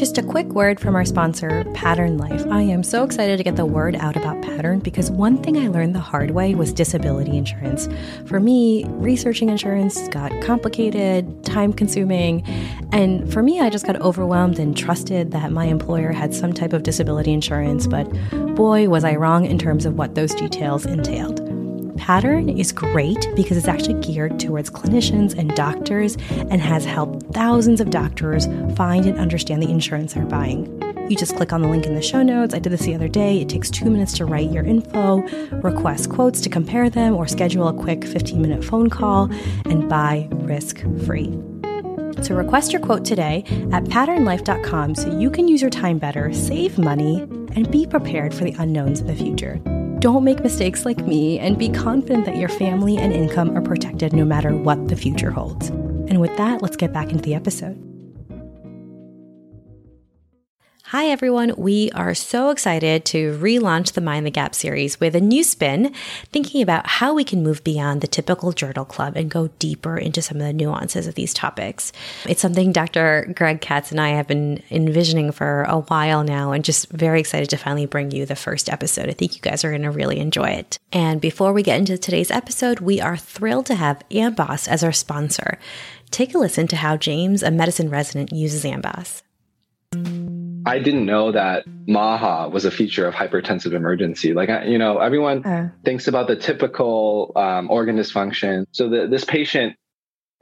Just a quick word from our sponsor, Pattern Life. I am so excited to get the word out about Pattern because one thing I learned the hard way was disability insurance. For me, researching insurance got complicated, time consuming, and for me, I just got overwhelmed and trusted that my employer had some type of disability insurance, but boy, was I wrong in terms of what those details entailed. Pattern is great because it's actually geared towards clinicians and doctors and has helped thousands of doctors find and understand the insurance they're buying. You just click on the link in the show notes. I did this the other day. It takes two minutes to write your info, request quotes to compare them, or schedule a quick 15 minute phone call and buy risk free. So request your quote today at patternlife.com so you can use your time better, save money, and be prepared for the unknowns in the future. Don't make mistakes like me and be confident that your family and income are protected no matter what the future holds. And with that, let's get back into the episode. Hi, everyone. We are so excited to relaunch the Mind the Gap series with a new spin, thinking about how we can move beyond the typical journal club and go deeper into some of the nuances of these topics. It's something Dr. Greg Katz and I have been envisioning for a while now and just very excited to finally bring you the first episode. I think you guys are going to really enjoy it. And before we get into today's episode, we are thrilled to have Amboss as our sponsor. Take a listen to how James, a medicine resident, uses Amboss. I didn't know that MAHA was a feature of hypertensive emergency. Like, you know, everyone uh. thinks about the typical um, organ dysfunction. So the, this patient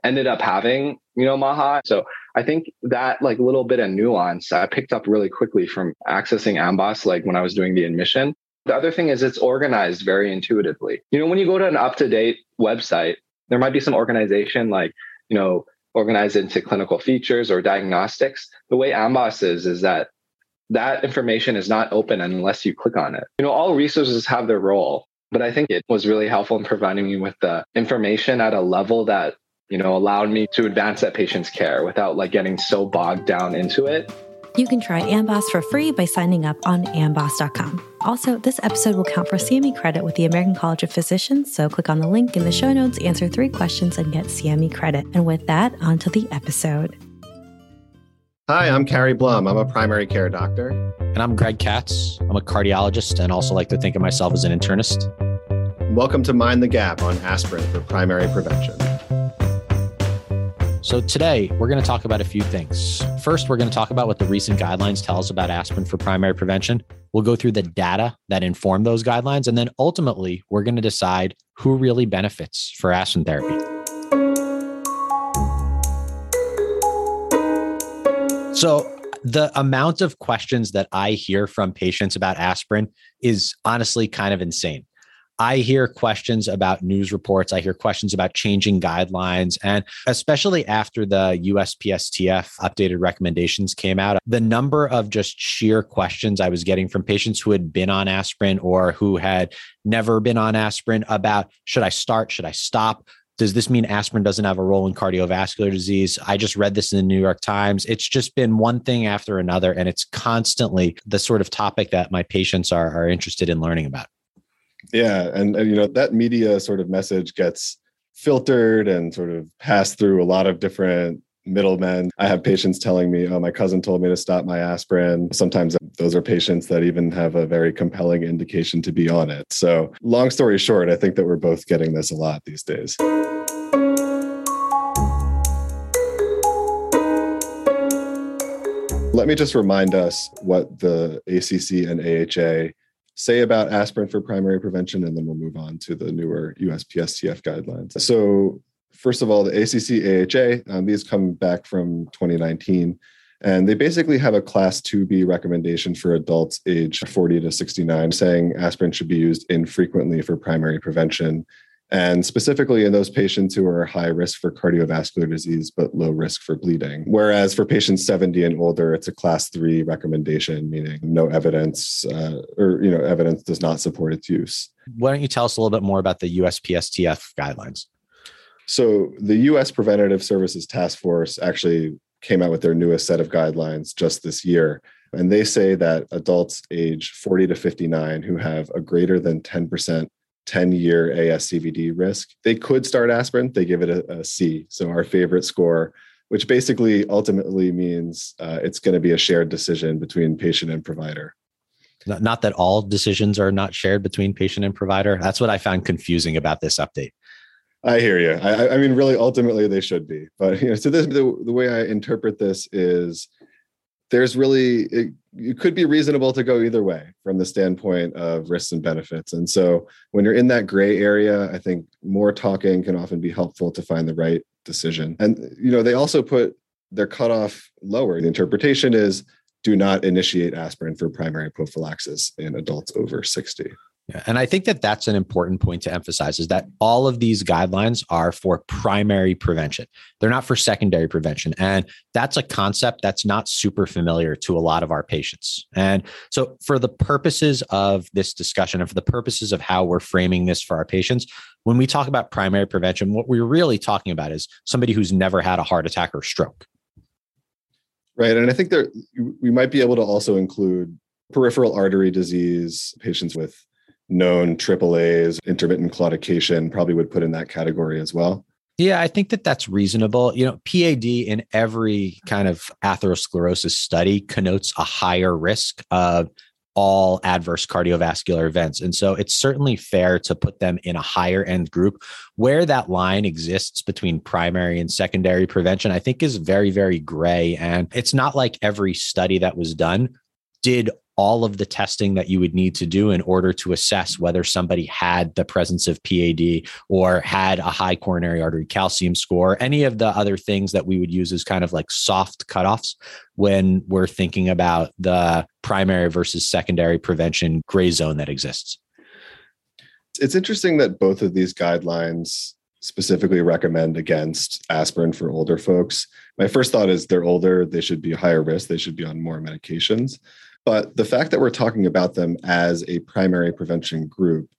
ended up having, you know, MAHA. So I think that like little bit of nuance I picked up really quickly from accessing Amboss, like when I was doing the admission. The other thing is it's organized very intuitively. You know, when you go to an up to date website, there might be some organization like, you know, organized into clinical features or diagnostics. The way Amboss is, is that that information is not open unless you click on it. You know, all resources have their role, but I think it was really helpful in providing me with the information at a level that, you know, allowed me to advance that patient's care without like getting so bogged down into it. You can try Amboss for free by signing up on amboss.com. Also, this episode will count for CME credit with the American College of Physicians, so click on the link in the show notes, answer three questions, and get CME credit. And with that, on to the episode. Hi, I'm Carrie Blum. I'm a primary care doctor. And I'm Greg Katz. I'm a cardiologist and also like to think of myself as an internist. Welcome to Mind the Gap on aspirin for primary prevention. So, today we're going to talk about a few things. First, we're going to talk about what the recent guidelines tell us about aspirin for primary prevention. We'll go through the data that inform those guidelines. And then ultimately, we're going to decide who really benefits for aspirin therapy. So, the amount of questions that I hear from patients about aspirin is honestly kind of insane. I hear questions about news reports. I hear questions about changing guidelines. And especially after the USPSTF updated recommendations came out, the number of just sheer questions I was getting from patients who had been on aspirin or who had never been on aspirin about should I start? Should I stop? Does this mean aspirin doesn't have a role in cardiovascular disease? I just read this in the New York Times. It's just been one thing after another, and it's constantly the sort of topic that my patients are, are interested in learning about. Yeah, and, and you know that media sort of message gets filtered and sort of passed through a lot of different middlemen. I have patients telling me, "Oh, my cousin told me to stop my aspirin." Sometimes those are patients that even have a very compelling indication to be on it. So, long story short, I think that we're both getting this a lot these days. Let me just remind us what the ACC and AHA say about aspirin for primary prevention, and then we'll move on to the newer USPSTF guidelines. So, first of all, the ACC AHA, um, these come back from 2019. And they basically have a class 2B recommendation for adults age 40 to 69, saying aspirin should be used infrequently for primary prevention and specifically in those patients who are high risk for cardiovascular disease but low risk for bleeding. Whereas for patients 70 and older, it's a class three recommendation, meaning no evidence uh, or you know evidence does not support its use. Why don't you tell us a little bit more about the USPSTF guidelines? So the U.S. Preventative Services Task Force actually came out with their newest set of guidelines just this year. And they say that adults age 40 to 59 who have a greater than 10% 10 year ASCVD risk. They could start aspirin, they give it a, a C. So our favorite score which basically ultimately means uh, it's going to be a shared decision between patient and provider. Not that all decisions are not shared between patient and provider. That's what I found confusing about this update. I hear you. I, I mean, really, ultimately, they should be. But you know, so this the, the way I interpret this is there's really it, it could be reasonable to go either way from the standpoint of risks and benefits. And so when you're in that gray area, I think more talking can often be helpful to find the right decision. And you know, they also put their cutoff lower. The interpretation is do not initiate aspirin for primary prophylaxis in adults over 60. Yeah, and I think that that's an important point to emphasize is that all of these guidelines are for primary prevention. They're not for secondary prevention. And that's a concept that's not super familiar to a lot of our patients. And so, for the purposes of this discussion and for the purposes of how we're framing this for our patients, when we talk about primary prevention, what we're really talking about is somebody who's never had a heart attack or stroke. Right. And I think there we might be able to also include peripheral artery disease, patients with known AAAs, intermittent claudication, probably would put in that category as well. Yeah, I think that that's reasonable. You know, PAD in every kind of atherosclerosis study connotes a higher risk of all adverse cardiovascular events. And so it's certainly fair to put them in a higher end group. Where that line exists between primary and secondary prevention, I think is very, very gray. And it's not like every study that was done did all of the testing that you would need to do in order to assess whether somebody had the presence of PAD or had a high coronary artery calcium score, any of the other things that we would use as kind of like soft cutoffs when we're thinking about the primary versus secondary prevention gray zone that exists. It's interesting that both of these guidelines specifically recommend against aspirin for older folks. My first thought is they're older, they should be higher risk, they should be on more medications. But the fact that we're talking about them as a primary prevention group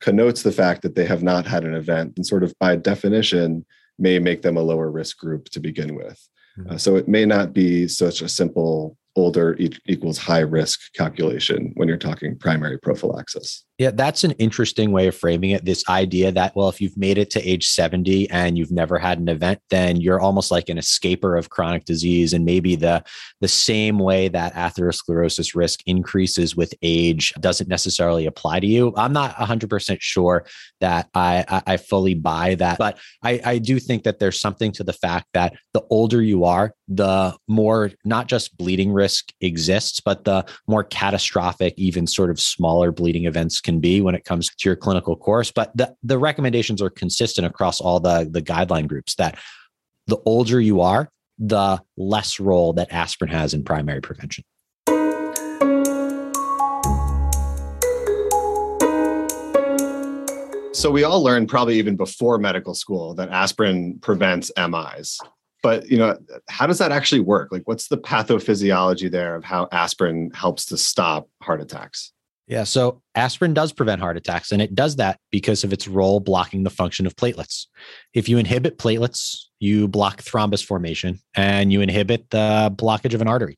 connotes the fact that they have not had an event and sort of by definition may make them a lower risk group to begin with. Mm-hmm. Uh, so it may not be such a simple older equals high risk calculation when you're talking primary prophylaxis. Yeah, that's an interesting way of framing it. This idea that, well, if you've made it to age 70 and you've never had an event, then you're almost like an escaper of chronic disease. And maybe the, the same way that atherosclerosis risk increases with age doesn't necessarily apply to you. I'm not 100% sure that I, I, fully buy that, but I, I do think that there's something to the fact that the older you are, the more not just bleeding risk exists, but the more catastrophic, even sort of smaller bleeding events can can be when it comes to your clinical course. But the, the recommendations are consistent across all the, the guideline groups that the older you are, the less role that aspirin has in primary prevention. So we all learned probably even before medical school that aspirin prevents MIs. But you know, how does that actually work? Like what's the pathophysiology there of how aspirin helps to stop heart attacks? Yeah. So aspirin does prevent heart attacks, and it does that because of its role blocking the function of platelets. If you inhibit platelets, you block thrombus formation and you inhibit the blockage of an artery.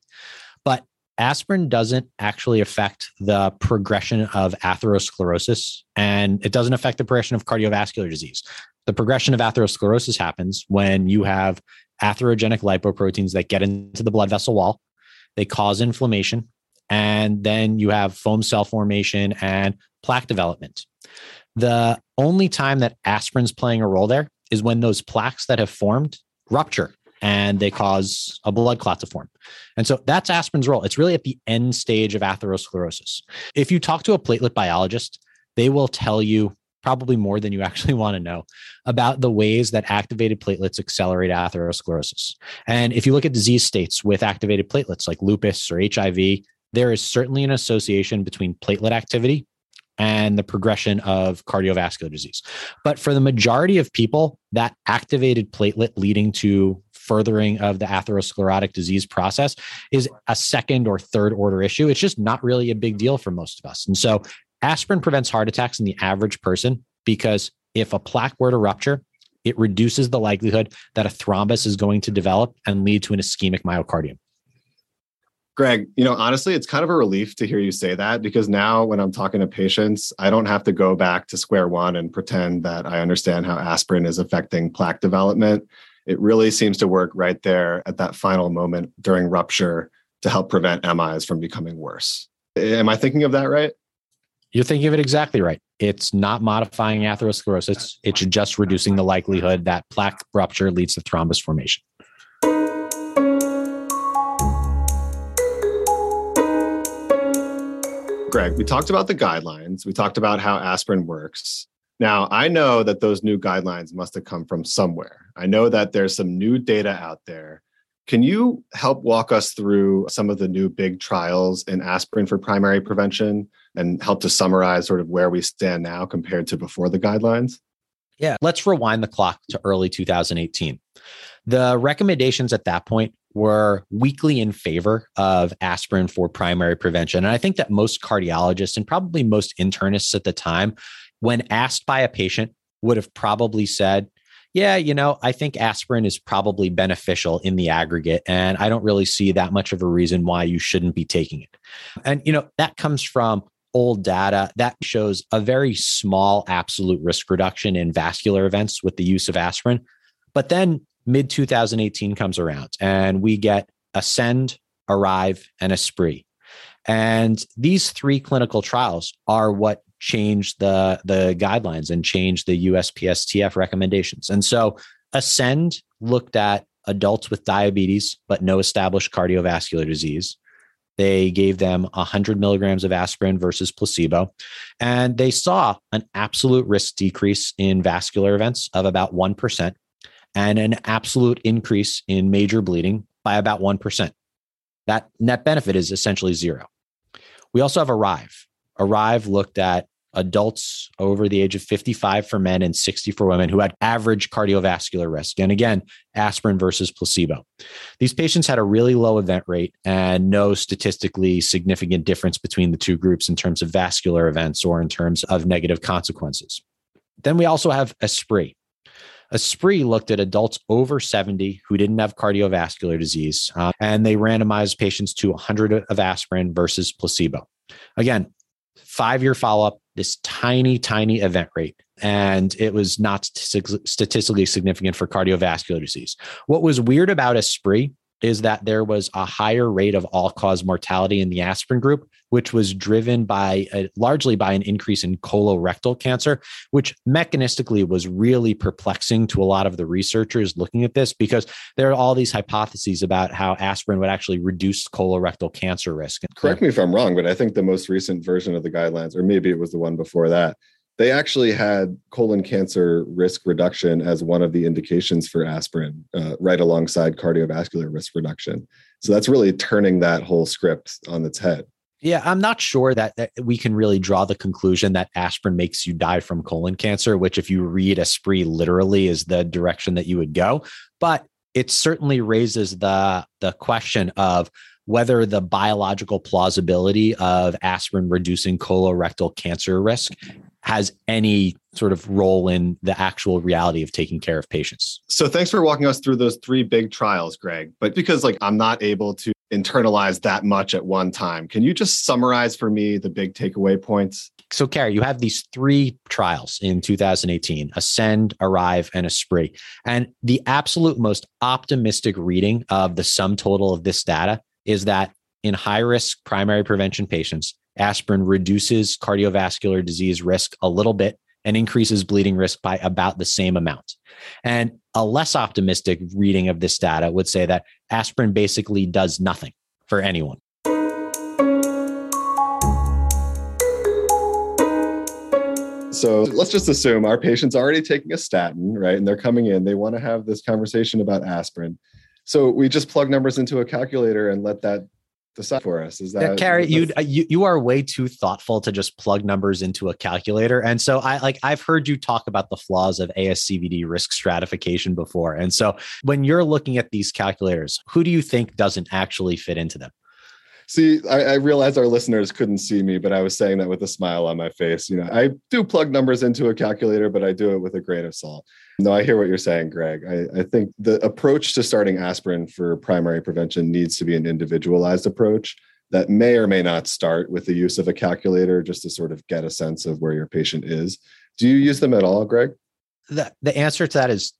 But aspirin doesn't actually affect the progression of atherosclerosis, and it doesn't affect the progression of cardiovascular disease. The progression of atherosclerosis happens when you have atherogenic lipoproteins that get into the blood vessel wall. They cause inflammation and then you have foam cell formation and plaque development. The only time that aspirin's playing a role there is when those plaques that have formed rupture and they cause a blood clot to form. And so that's aspirin's role. It's really at the end stage of atherosclerosis. If you talk to a platelet biologist, they will tell you probably more than you actually want to know about the ways that activated platelets accelerate atherosclerosis. And if you look at disease states with activated platelets like lupus or HIV, there is certainly an association between platelet activity and the progression of cardiovascular disease. But for the majority of people, that activated platelet leading to furthering of the atherosclerotic disease process is a second or third order issue. It's just not really a big deal for most of us. And so aspirin prevents heart attacks in the average person because if a plaque were to rupture, it reduces the likelihood that a thrombus is going to develop and lead to an ischemic myocardium. Greg, you know, honestly, it's kind of a relief to hear you say that because now when I'm talking to patients, I don't have to go back to square one and pretend that I understand how aspirin is affecting plaque development. it really seems to work right there at that final moment during rupture to help prevent MIs from becoming worse. Am I thinking of that right? You're thinking of it exactly right. It's not modifying atherosclerosis, it's just reducing the likelihood that plaque rupture leads to thrombus formation. Greg, we talked about the guidelines. We talked about how aspirin works. Now, I know that those new guidelines must have come from somewhere. I know that there's some new data out there. Can you help walk us through some of the new big trials in aspirin for primary prevention and help to summarize sort of where we stand now compared to before the guidelines? Yeah, let's rewind the clock to early 2018. The recommendations at that point were weakly in favor of aspirin for primary prevention. And I think that most cardiologists and probably most internists at the time, when asked by a patient, would have probably said, yeah, you know, I think aspirin is probably beneficial in the aggregate. And I don't really see that much of a reason why you shouldn't be taking it. And, you know, that comes from old data that shows a very small absolute risk reduction in vascular events with the use of aspirin. But then mid 2018 comes around and we get Ascend, Arrive, and ASPREE. And these three clinical trials are what changed the, the guidelines and changed the USPSTF recommendations. And so Ascend looked at adults with diabetes, but no established cardiovascular disease. They gave them 100 milligrams of aspirin versus placebo, and they saw an absolute risk decrease in vascular events of about 1% and an absolute increase in major bleeding by about 1%. That net benefit is essentially zero. We also have Arrive. Arrive looked at adults over the age of 55 for men and 60 for women who had average cardiovascular risk. And again, aspirin versus placebo. These patients had a really low event rate and no statistically significant difference between the two groups in terms of vascular events or in terms of negative consequences. Then we also have ASPREE. ASPREE looked at adults over 70 who didn't have cardiovascular disease, uh, and they randomized patients to 100 of aspirin versus placebo. Again, five year follow up, this tiny, tiny event rate. And it was not statistically significant for cardiovascular disease. What was weird about ASPREE is that there was a higher rate of all cause mortality in the aspirin group, which was driven by a, largely by an increase in colorectal cancer, which mechanistically was really perplexing to a lot of the researchers looking at this because there are all these hypotheses about how aspirin would actually reduce colorectal cancer risk. Correct me if I'm wrong, but I think the most recent version of the guidelines, or maybe it was the one before that, they actually had colon cancer risk reduction as one of the indications for aspirin, uh, right alongside cardiovascular risk reduction. So that's really turning that whole script on its head. Yeah, I'm not sure that, that, we can really draw the conclusion that aspirin makes you die from colon cancer, which, if you read ASPREE literally, is the direction that you would go. But it certainly raises the the question of whether the biological plausibility of aspirin reducing colorectal cancer risk has any sort of role in the actual reality of taking care of patients. So thanks for walking us through those three big trials, Greg. But because like I'm not able to internalize that much at one time, can you just summarize for me the big takeaway points? So, Carrie, you have these three trials in 2018 Ascend, Arrive, and ASPREE. And the absolute most optimistic reading of the sum total of this data is that in high risk primary prevention patients, aspirin reduces cardiovascular disease risk a little bit and increases bleeding risk by about the same amount. And a less optimistic reading of this data would say that aspirin basically does nothing for anyone. So let's just assume our patient's already taking a statin, right? And they're coming in, they want to have this conversation about aspirin. So we just plug numbers into a calculator and let that decide for us. Is that Carrie? You uh, you you are way too thoughtful to just plug numbers into a calculator. And so I like I've heard you talk about the flaws of ASCVD risk stratification before. And so when you're looking at these calculators, who do you think doesn't actually fit into them? See, I, I realize our listeners couldn't see me, but I was saying that with a smile on my face. You know, I do plug numbers into a calculator, but I do it with a grain of salt. No, I hear what you're saying, Greg. I, I, think the approach to starting aspirin for primary prevention needs to be an individualized approach that may or may not start with the use of a calculator just to sort of get a sense of where your patient is. Do you use them at all, Greg? The, the answer to that is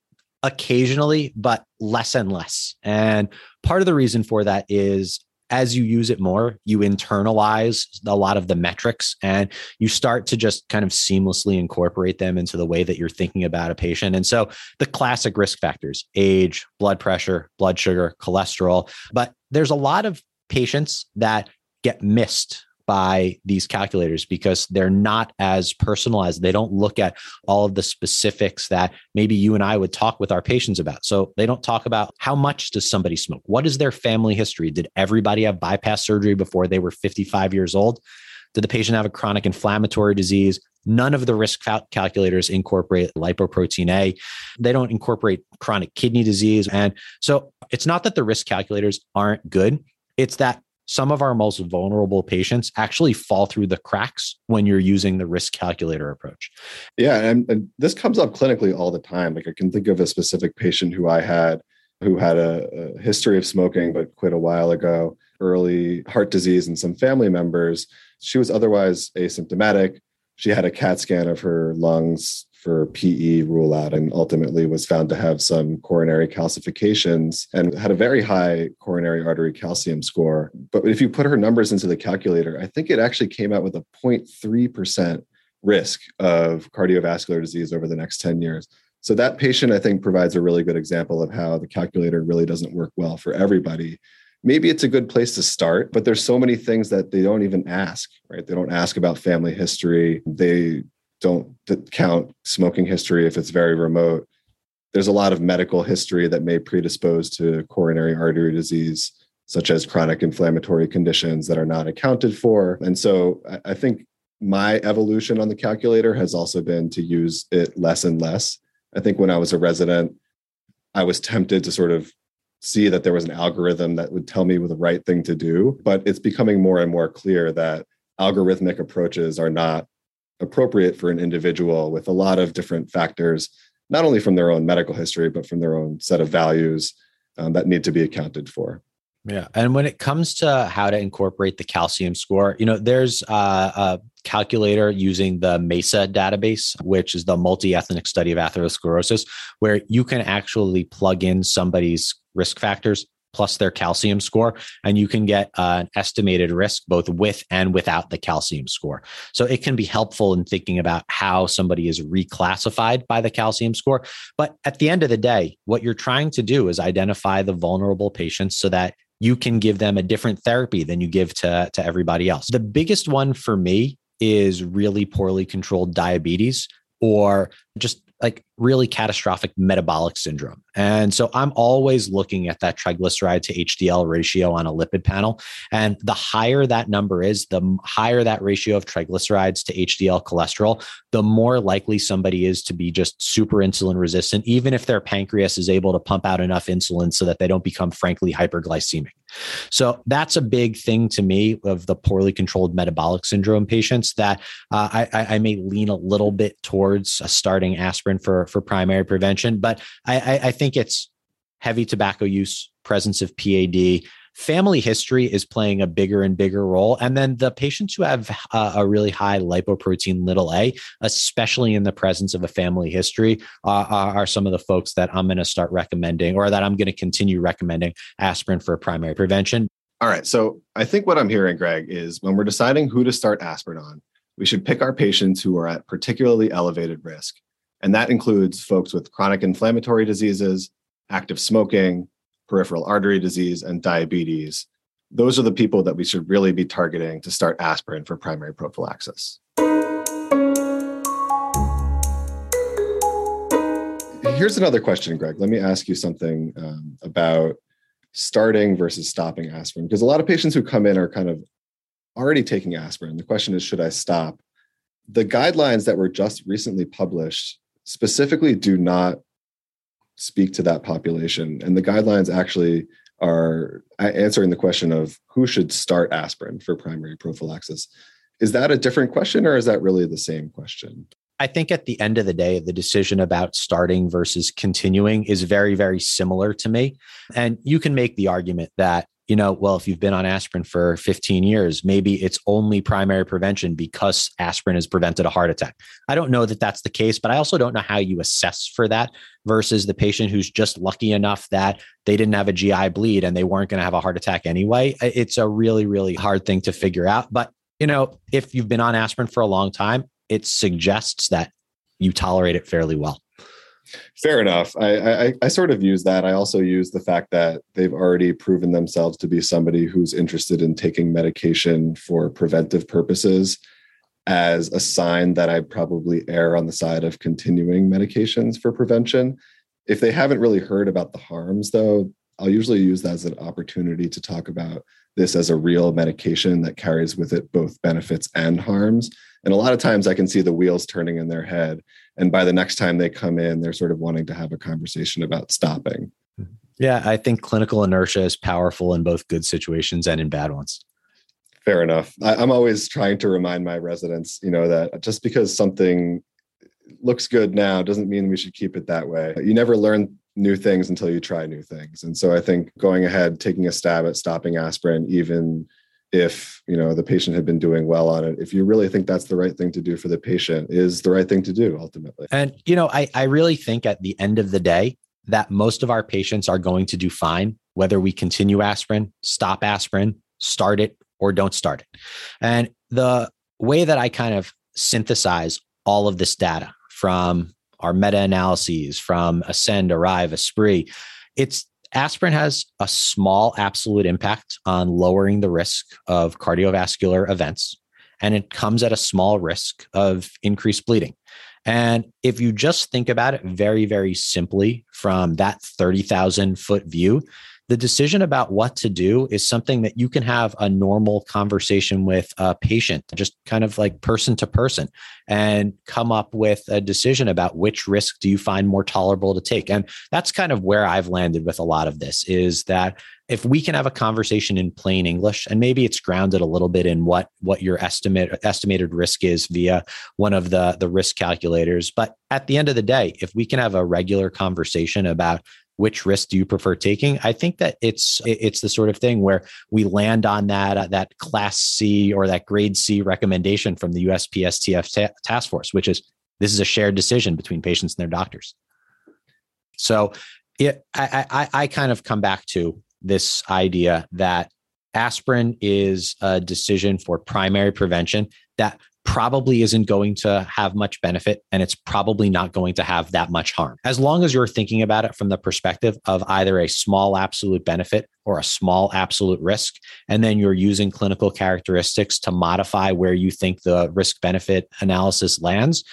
occasionally, but less and less. And part of the reason for that is as you use it more, you internalize a lot of the metrics and you start to just kind of seamlessly incorporate them into the way that you're thinking about a patient. And so the classic risk factors age, blood pressure, blood sugar, cholesterol. But there's a lot of patients that get missed by these calculators because they're not as personalized. They don't look at all of the specifics that maybe you and I would talk with our patients about. So they don't talk about how much does somebody smoke? What is their family history? Did everybody have bypass surgery before they were 55 years old? Did the patient have a chronic inflammatory disease? None of the risk calculators incorporate lipoprotein A. They don't incorporate chronic kidney disease. And so it's not that the risk calculators aren't good. It's that some of our most vulnerable patients actually fall through the cracks when you're using the risk calculator approach. Yeah, and, and, this comes up clinically all the time. Like I can think of a specific patient who I had who had a, a history of smoking but quit a while ago, early heart disease, and some family members. She was otherwise asymptomatic. She had a CAT scan of her lungs for PE rule out and ultimately was found to have some coronary calcifications and had a very high coronary artery calcium score. But if you put her numbers into the calculator, I think it actually came out with a 0.3% risk of cardiovascular disease over the next 10 years. So that patient, I think, provides a really good example of how the calculator really doesn't work well for everybody. Maybe it's a good place to start, but there's so many things that they don't even ask, right? They don't ask about family history. They don't count smoking history if it's very remote. There's a lot of medical history that may predispose to coronary artery disease, such as chronic inflammatory conditions that are not accounted for. And so I think my evolution on the calculator has also been to use it less and less. I think when I was a resident, I was tempted to sort of see that there was an algorithm that would tell me the right thing to do. But it's becoming more and more clear that algorithmic approaches are not appropriate for an individual with a lot of different factors, not only from their own medical history, but from their own set of values um, that need to be accounted for. Yeah. And when it comes to how to incorporate the calcium score, you know, there's uh, a calculator using the MESA database, which is the multi ethnic study of atherosclerosis, where you can actually plug in somebody's risk factors plus their calcium score, and you can get uh, an estimated risk both with and without the calcium score. So it can be helpful in thinking about how somebody is reclassified by the calcium score. But at the end of the day, what you're trying to do is identify the vulnerable patients so that you can give them a different therapy than you give to, to everybody else. The biggest one for me is really poorly controlled diabetes or just like really catastrophic metabolic syndrome. And so I'm always looking at that triglyceride to HDL ratio on a lipid panel. And the higher that number is, the higher that ratio of triglycerides to HDL cholesterol, the more likely somebody is to be just super insulin resistant, even if their pancreas is able to pump out enough insulin so that they don't become frankly hyperglycemic. So that's a big thing to me of the poorly controlled metabolic syndrome patients that uh, I, I, may lean a little bit towards starting aspirin for for primary prevention. But I, I think it's heavy tobacco use, presence of PAD, family history is playing a bigger and bigger role. And then the patients who have uh, a really high lipoprotein little a, especially in the presence of a family history, uh, are some of the folks that I'm going to start recommending or that I'm going to continue recommending aspirin for primary prevention. All right. So I think what I'm hearing, Greg, is when we're deciding who to start aspirin on, we should pick our patients who are at particularly elevated risk. And that includes folks with chronic inflammatory diseases, active smoking, peripheral artery disease, and diabetes. Those are the people that we should really be targeting to start aspirin for primary prophylaxis. Here's another question, Greg. Let me ask you something um, about starting versus stopping aspirin, because a lot of patients who come in are kind of already taking aspirin. The question is, should I stop? The guidelines that were just recently published specifically do not speak to that population. And the guidelines actually are answering the question of who should start aspirin for primary prophylaxis. Is that a different question or is that really the same question? I think at the end of the day, the decision about starting versus continuing is very, very similar to me. And you can make the argument that you know, well, if you've been on aspirin for 15 years, maybe it's only primary prevention because aspirin has prevented a heart attack. I don't know that that's the case, but I also don't know how you assess for that versus the patient who's just lucky enough that they didn't have a GI bleed and they weren't going to have a heart attack anyway. It's a really, really hard thing to figure out. But, you know, if you've been on aspirin for a long time, it suggests that you tolerate it fairly well. Fair enough. I, I, I sort of use that. I also use the fact that they've already proven themselves to be somebody who's interested in taking medication for preventive purposes as a sign that I probably err on the side of continuing medications for prevention. If they haven't really heard about the harms, though, I'll usually use that as an opportunity to talk about this as a real medication that carries with it both benefits and harms. And a lot of times I can see the wheels turning in their head and by the next time they come in they're sort of wanting to have a conversation about stopping. Yeah i think clinical inertia is powerful in both good situations and in bad ones. Fair enough. I, i'm always trying to remind my residents you know that just because something looks good now doesn't mean we should keep it that way. You never learn new things until you try new things. And so i think going ahead taking a stab at stopping aspirin even if you know the patient had been doing well on it if you really think that's the right thing to do for the patient is the right thing to do ultimately. And you know i i really think at the end of the day that most of our patients are going to do fine whether we continue aspirin stop aspirin start it or don't start it. And the way that i kind of synthesize all of this data from our meta-analyses from ascend arrive aspree it's aspirin has a small absolute impact on lowering the risk of cardiovascular events, and it comes at a small risk of increased bleeding. And if you just think about it very, very simply from that 30,000 foot view, the decision about what to do is something that you can have a normal conversation with a patient, just kind of like person to person, and come up with a decision about which risk do you find more tolerable to take. And that's kind of where I've landed with a lot of this is that if we can have a conversation in plain English, and maybe it's grounded a little bit in what what your estimate estimated risk is via one of the the risk calculators, but at the end of the day, if we can have a regular conversation about which risk do you prefer taking? I think that it's it's the sort of thing where we land on that uh, that class c or that grade c recommendation from the uspstf ta- task force which is this is a shared decision between patients and their doctors. So it, I, I, I kind of come back to this idea that aspirin is a decision for primary prevention that probably isn't going to have much benefit and it's probably not going to have that much harm. As long as you're thinking about it from the perspective of either a small absolute benefit or a small absolute risk, and then you're using clinical characteristics to modify where you think the risk benefit analysis lands,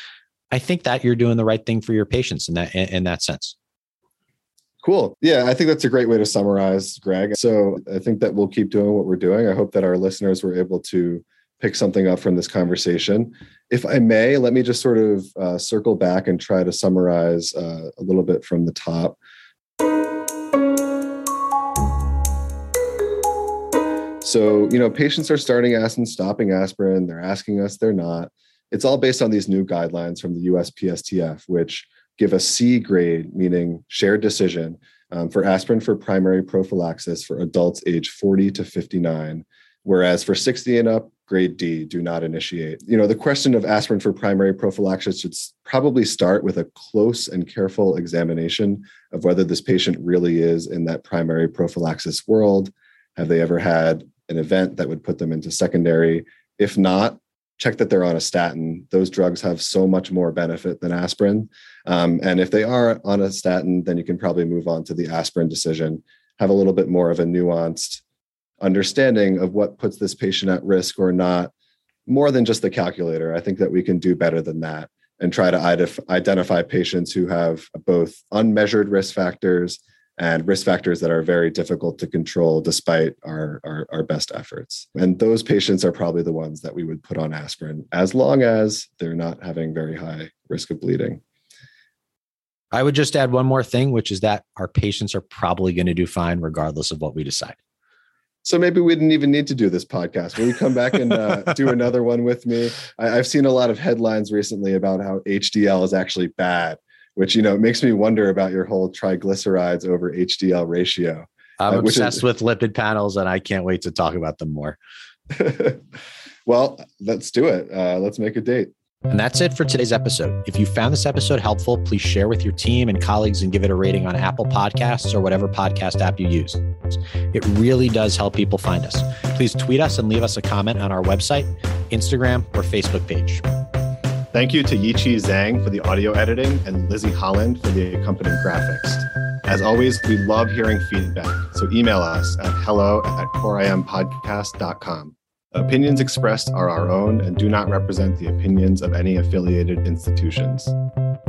I think that you're doing the right thing for your patients in that in, that sense. Cool. Yeah, I think that's a great way to summarize, Greg. So I think that we'll keep doing what we're doing. I hope that our listeners were able to pick something up from this conversation. If I may, let me just sort of uh, circle back and try to summarize uh, a little bit from the top. So, you know, patients are starting aspirin, stopping aspirin. They're asking us, they're not. It's all based on these new guidelines from the USPSTF, which give a C grade, meaning shared decision, um, for aspirin for primary prophylaxis for adults age 40 to 59. Whereas for 60 and up, grade D, do not initiate. You know, the question of aspirin for primary prophylaxis should probably start with a close and careful examination of whether this patient really is in that primary prophylaxis world. Have they ever had an event that would put them into secondary? If not, check that they're on a statin. Those drugs have so much more benefit than aspirin. Um, and if they are on a statin, then you can probably move on to the aspirin decision, have a little bit more of a nuanced understanding of what puts this patient at risk or not more than just the calculator. I think that we can do better than that and try to identify patients who have both unmeasured risk factors and risk factors that are very difficult to control despite our, our, our, best efforts. And those patients are probably the ones that we would put on aspirin as long as they're not having very high risk of bleeding. I would just add one more thing, which is that our patients are probably going to do fine regardless of what we decide. So maybe we didn't even need to do this podcast. Will you come back and uh, do another one with me? I, have seen a lot of headlines recently about how HDL is actually bad, which you know makes me wonder about your whole triglycerides over HDL ratio. I'm uh, obsessed is, with lipid panels and I can't wait to talk about them more. well, let's do it. Uh, let's make a date. And that's it for today's episode. If you found this episode helpful, please share with your team and colleagues and give it a rating on Apple Podcasts or whatever podcast app you use. It really does help people find us. Please tweet us and leave us a comment on our website, Instagram, or Facebook page. Thank you to Yichi Zhang for the audio editing and Lizzie Holland for the accompanying graphics. As always, we love hearing feedback, so email us at hello at coreimpodcast.com. Opinions expressed are our own and do not represent the opinions of any affiliated institutions.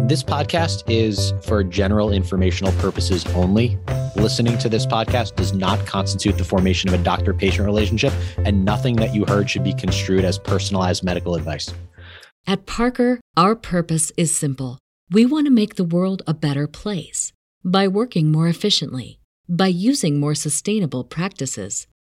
This podcast is for general informational purposes only. Listening to this podcast does not constitute the formation of a doctor patient relationship, and nothing that you heard should be construed as personalized medical advice. At Parker, our purpose is simple. We want to make the world a better place by working more efficiently, by using more sustainable practices